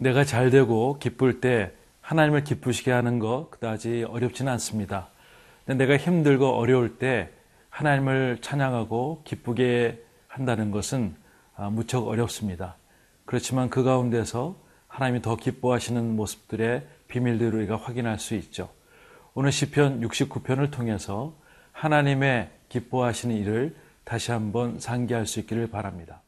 내가 잘 되고 기쁠 때 하나님을 기쁘시게 하는 거 그다지 어렵지는 않습니다. 근데 내가 힘들고 어려울 때 하나님을 찬양하고 기쁘게 한다는 것은 아, 무척 어렵습니다. 그렇지만 그 가운데서 하나님이 더 기뻐하시는 모습들의 비밀들을 우리가 확인할 수 있죠. 오늘 시편 69편을 통해서 하나님의 기뻐하시는 일을 다시 한번 상기할 수 있기를 바랍니다.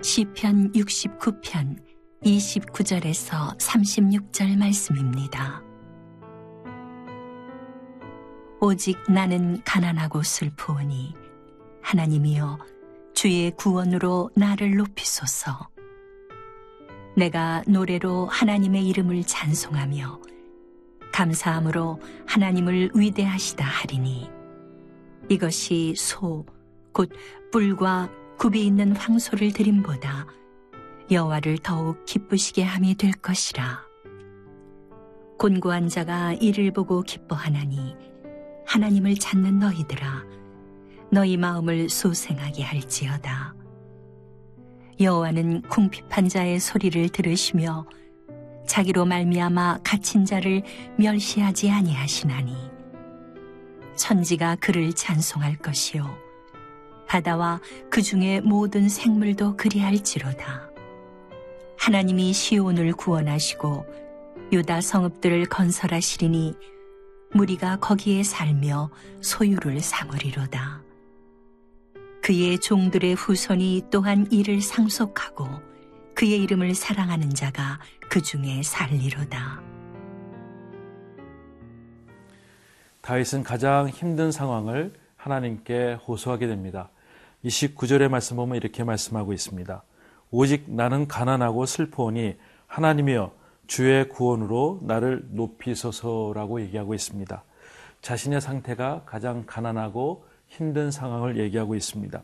시편 69편 29절에서 36절 말씀입니다. 오직 나는 가난하고 슬프오니 하나님이여 주의 구원으로 나를 높이소서. 내가 노래로 하나님의 이름을 찬송하며 감사함으로 하나님을 위대하시다 하리니 이것이 소, 곧 뿔과 굽이 있는 황소를 드림보다 여호와를 더욱 기쁘시게 함이 될 것이라. 곤고한 자가 이를 보고 기뻐하나니 하나님을 찾는 너희들아 너희 마음을 소생하게 할지어다. 여호와는 궁핍한 자의 소리를 들으시며 자기로 말미암아 갇힌 자를 멸시하지 아니하시나니 천지가 그를 찬송할 것이요 바다와 그 중에 모든 생물도 그리할지로다 하나님이 시온을 구원하시고 유다 성읍들을 건설하시리니 무리가 거기에 살며 소유를 삼으리로다 그의 종들의 후손이 또한 이를 상속하고 그의 이름을 사랑하는 자가 그 중에 살리로다. 다윗은 가장 힘든 상황을 하나님께 호소하게 됩니다. 29절의 말씀 보면 이렇게 말씀하고 있습니다. 오직 나는 가난하고 슬퍼오니 하나님이여 주의 구원으로 나를 높이소서라고 얘기하고 있습니다. 자신의 상태가 가장 가난하고 힘든 상황을 얘기하고 있습니다.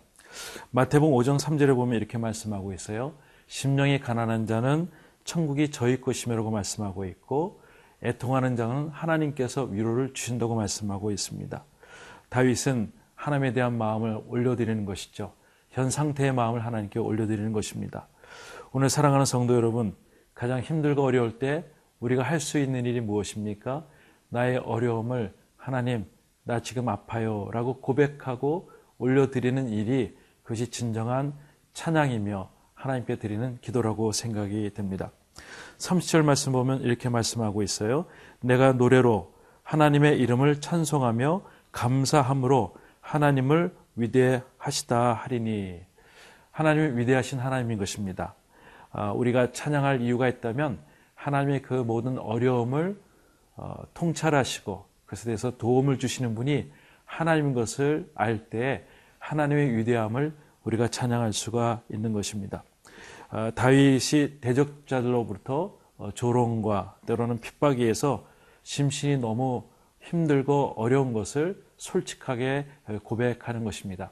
마태복음 5장 3절에 보면 이렇게 말씀하고 있어요. 심령이 가난한 자는 천국이 저희 것이며라고 말씀하고 있고 애통하는 자는 하나님께서 위로를 주신다고 말씀하고 있습니다. 다윗은 하나님에 대한 마음을 올려드리는 것이죠. 현 상태의 마음을 하나님께 올려드리는 것입니다. 오늘 사랑하는 성도 여러분, 가장 힘들고 어려울 때 우리가 할 수 있는 일이 무엇입니까? 나의 어려움을 하나님 나 지금 아파요 라고 고백하고 올려드리는 일이 그것이 진정한 찬양이며 하나님께 드리는 기도라고 생각이 됩니다. 30절 말씀 보면 이렇게 말씀하고 있어요. 내가 노래로 하나님의 이름을 찬송하며 감사함으로 하나님을 위대하시다 하리니 하나님이 위대하신 하나님인 것입니다. 아, 우리가 찬양할 이유가 있다면 하나님의 그 모든 어려움을 어, 통찰하시고 그것에 대해서 도움을 주시는 분이 하나님인 것을 알 때 하나님의 위대함을 우리가 찬양할 수가 있는 것입니다. 아, 다윗이 대적자들로부터 어, 조롱과 때로는 핍박에서 심신이 너무 힘들고 어려운 것을 솔직하게 고백하는 것입니다.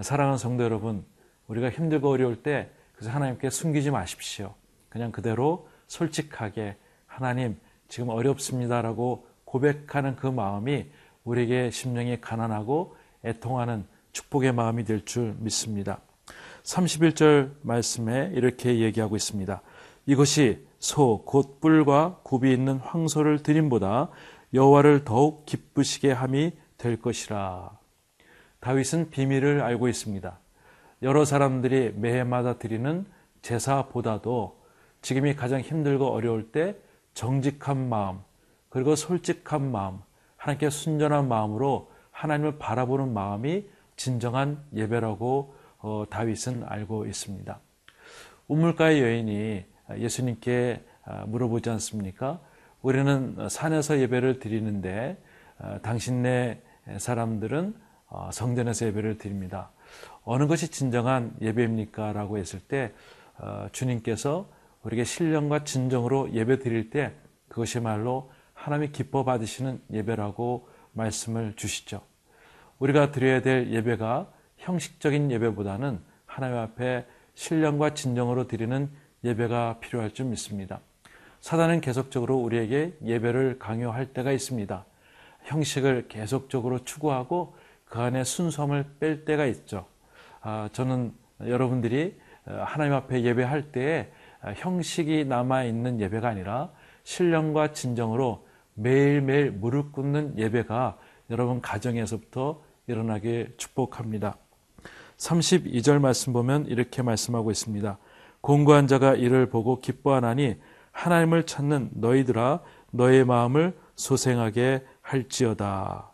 사랑하는 성도 여러분, 우리가 힘들고 어려울 때 그래서 하나님께 숨기지 마십시오. 그냥 그대로 솔직하게 하나님 지금 어렵습니다라고 고백하는 그 마음이 우리에게 심령이 가난하고 애통하는 축복의 마음이 될 줄 믿습니다. 31절 말씀에 이렇게 얘기하고 있습니다. 이것이 소, 곧 뿔과 굽이 있는 황소를 드림보다 여호와를 더욱 기쁘시게 함이 될 것이라. 다윗은 비밀을 알고 있습니다. 여러 사람들이 매해마다 드리는 제사보다도 지금이 가장 힘들고 어려울 때 정직한 마음, 그리고 솔직한 마음, 하나님께 순전한 마음으로 하나님을 바라보는 마음이 진정한 예배라고 어, 다윗은 알고 있습니다. 우물가의 여인이 예수님께 아, 물어보지 않습니까? 우리는 산에서 예배를 드리는데 아, 당신네 사람들은 어, 성전에서 예배를 드립니다. 어느 것이 진정한 예배입니까? 라고 했을 때 어, 주님께서 우리에게 신령과 진정으로 예배 드릴 때 그것이 말로 하나님이 기뻐 받으시는 예배라고 말씀을 주시죠. 우리가 드려야 될 예배가 형식적인 예배보다는 하나님 앞에 신령과 진정으로 드리는 예배가 필요할 줄 믿습니다. 사단은 계속적으로 우리에게 예배를 강요할 때가 있습니다. 형식을 계속적으로 추구하고 그 안에 순수함을 뺄 때가 있죠. 아, 저는 여러분들이 하나님 앞에 예배할 때에 형식이 남아있는 예배가 아니라 신령과 진정으로 매일매일 무릎 꿇는 예배가 여러분 가정에서부터 일어나게 축복합니다. 32절 말씀 보면 이렇게 말씀하고 있습니다. 공고한 자가 이를 보고 기뻐하나니 하나님을 찾는 너희들아 너의 마음을 소생하게 할지어다.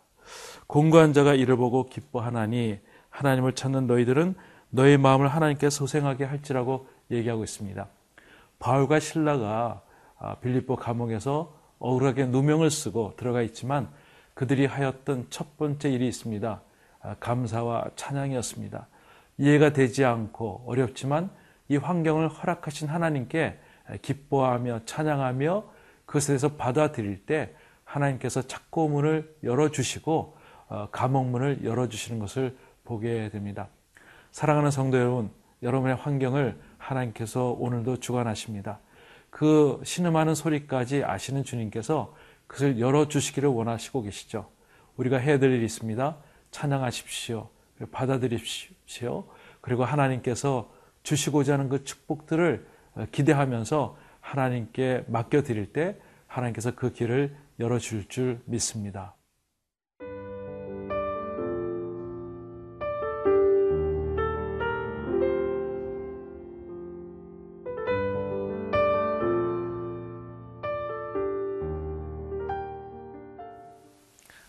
공고한 자가 이를 보고 기뻐하나니 하나님을 찾는 너희들은 너의 마음을 하나님께 소생하게 할지라고 얘기하고 있습니다. 바울과 신라가 아, 빌립보 감옥에서 억울하게 누명을 쓰고 들어가 있지만 그들이 하였던 첫 번째 일이 있습니다. 아, 감사와 찬양이었습니다. 이해가 되지 않고 어렵지만 이 환경을 허락하신 하나님께 기뻐하며 찬양하며 그것에 대해서 받아들일 때 하나님께서 착고 문을 열어주시고 어, 감옥문을 열어주시는 것을 보게 됩니다. 사랑하는 성도 여러분, 여러분의 환경을 하나님께서 오늘도 주관하십니다. 그 신음하는 소리까지 아시는 주님께서 그것을 열어주시기를 원하시고 계시죠. 우리가 해야 될 일이 있습니다. 찬양하십시오. 받아들이십시오. 그리고 하나님께서 주시고자 하는 그 축복들을 기대하면서 하나님께 맡겨드릴 때 하나님께서 그 길을 열어줄 줄 믿습니다.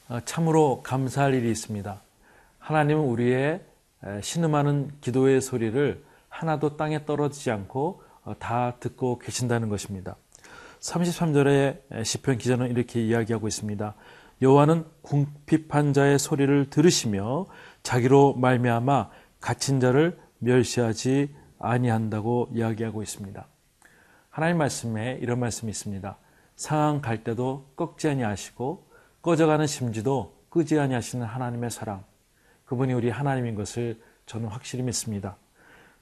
어, 참으로 감사할 일이 있습니다. 하나님은 우리의 신음하는 기도의 소리를 하나도 땅에 떨어지지 않고 어, 다 듣고 계신다는 것입니다. 33절에 시편 기자는 이렇게 이야기하고 있습니다. 여호와는 궁핍한 자의 소리를 들으시며 자기로 말미암아 갇힌 자를 멸시하지 아니한다고 이야기하고 있습니다. 하나님 말씀에 이런 말씀이 있습니다. 상황 갈 때도 꺾지 아니하시고 꺼져가는 심지도 끄지 아니하시는 하나님의 사랑. 그분이 우리 하나님인 것을 저는 확실히 믿습니다.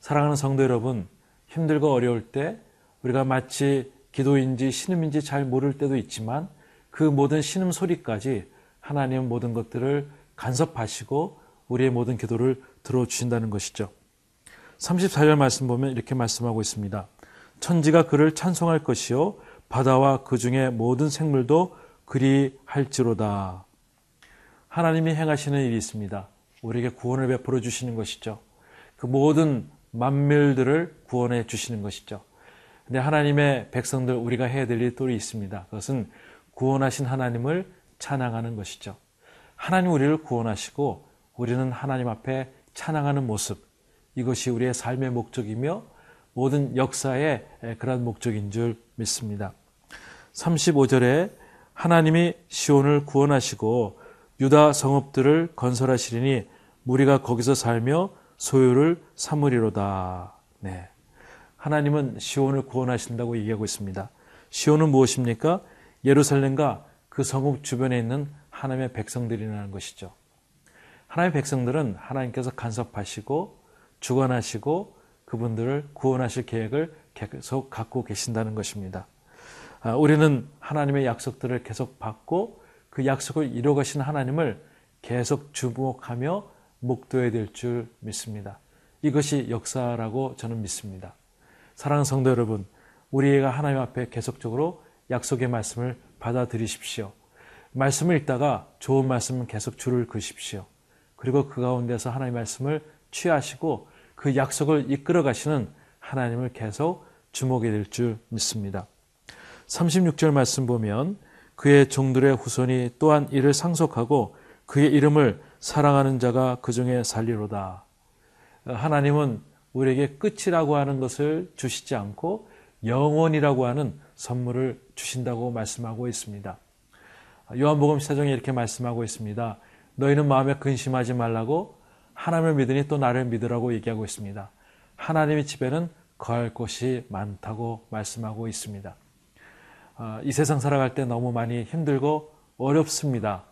사랑하는 성도 여러분, 힘들고 어려울 때 우리가 마치 기도인지 신음인지 잘 모를 때도 있지만 그 모든 신음 소리까지 하나님은 모든 것들을 간섭하시고 우리의 모든 기도를 들어주신다는 것이죠. 34절 말씀 보면 이렇게 말씀하고 있습니다. 천지가 그를 찬송할 것이요 바다와 그 중에 모든 생물도 그리 할지로다. 하나님이 행하시는 일이 있습니다. 우리에게 구원을 베풀어 주시는 것이죠. 그 모든 만멸들을 구원해 주시는 것이죠. 근데 하나님의 백성들 우리가 해야 될 일이 또 있습니다. 그것은 구원하신 하나님을 찬양하는 것이죠. 하나님 우리를 구원하시고 우리는 하나님 앞에 찬양하는 모습 이것이 우리의 삶의 목적이며 모든 역사의 그러한 목적인 줄 믿습니다. 35절에 하나님이 시온을 구원하시고 유다 성읍들을 건설하시리니 무리가 거기서 살며 소유를 삼으리로다. 네. 하나님은 시온을 구원하신다고 얘기하고 있습니다. 시온은 무엇입니까? 예루살렘과 그 성읍 주변에 있는 하나님의 백성들이라는 것이죠. 하나님의 백성들은 하나님께서 간섭하시고 주관하시고 그분들을 구원하실 계획을 계속 갖고 계신다는 것입니다. 아, 우리는 하나님의 약속들을 계속 받고 그 약속을 이루어 가신 하나님을 계속 주목하며 목도해야 될 줄 믿습니다. 이것이 역사라고 저는 믿습니다. 사랑하는 성도 여러분, 우리가 하나님 앞에 계속적으로 약속의 말씀을 받아들이십시오. 말씀을 읽다가 좋은 말씀은 계속 줄을 그십시오. 그리고 그 가운데서 하나님의 말씀을 취하시고 그 약속을 이끌어 가시는 하나님을 계속 주목해야 될줄 믿습니다. 36절 말씀 보면 그의 종들의 후손이 또한 이를 상속하고 그의 이름을 사랑하는 자가 그 중에 살리로다. 하나님은 우리에게 끝이라고 하는 것을 주시지 않고 영원이라고 하는 선물을 주신다고 말씀하고 있습니다. 요한복음 1장에 이렇게 말씀하고 있습니다. 너희는 마음에 근심하지 말라고 하나님을 믿으니 또 나를 믿으라고 얘기하고 있습니다. 하나님의 집에는 거할 곳이 많다고 말씀하고 있습니다. 아, 이 세상 살아갈 때 너무 많이 힘들고 어렵습니다.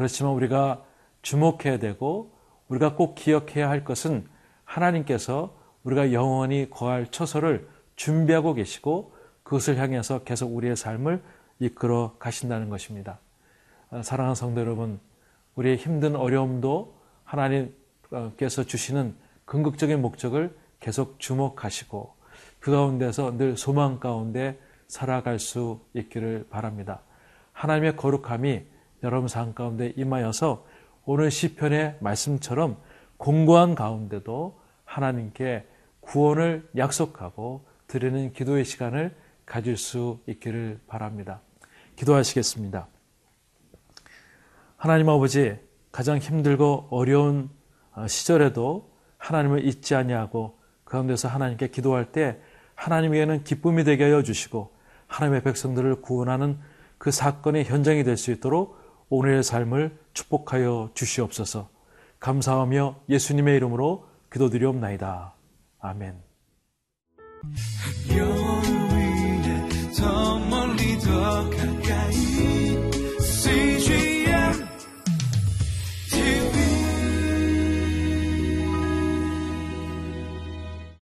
그렇지만 우리가 주목해야 되고 우리가 꼭 기억해야 할 것은 하나님께서 우리가 영원히 거할 처소를 준비하고 계시고 그것을 향해서 계속 우리의 삶을 이끌어 가신다는 것입니다. 아, 사랑하는 성도 여러분, 우리의 힘든 어려움도 하나님께서 주시는 긍극적인 목적을 계속 주목하시고 그 가운데서 늘 소망 가운데 살아갈 수 있기를 바랍니다. 하나님의 거룩함이 여러분 삶 가운데 임하여서 오늘 시편의 말씀처럼 공고한 가운데도 하나님께 구원을 약속하고 드리는 기도의 시간을 가질 수 있기를 바랍니다. 기도하시겠습니다. 하나님 아버지 가장 힘들고 어려운 시절에도 하나님을 잊지 아니하고 그 가운데서 하나님께 기도할 때 하나님에게는 기쁨이 되게 하여 주시고 하나님의 백성들을 구원하는 그 사건의 현장이 될 수 있도록 오늘의 삶을 축복하여 주시옵소서. 감사하며 예수님의 이름으로 기도드리옵나이다. 아멘. 더 멀리 더 가까이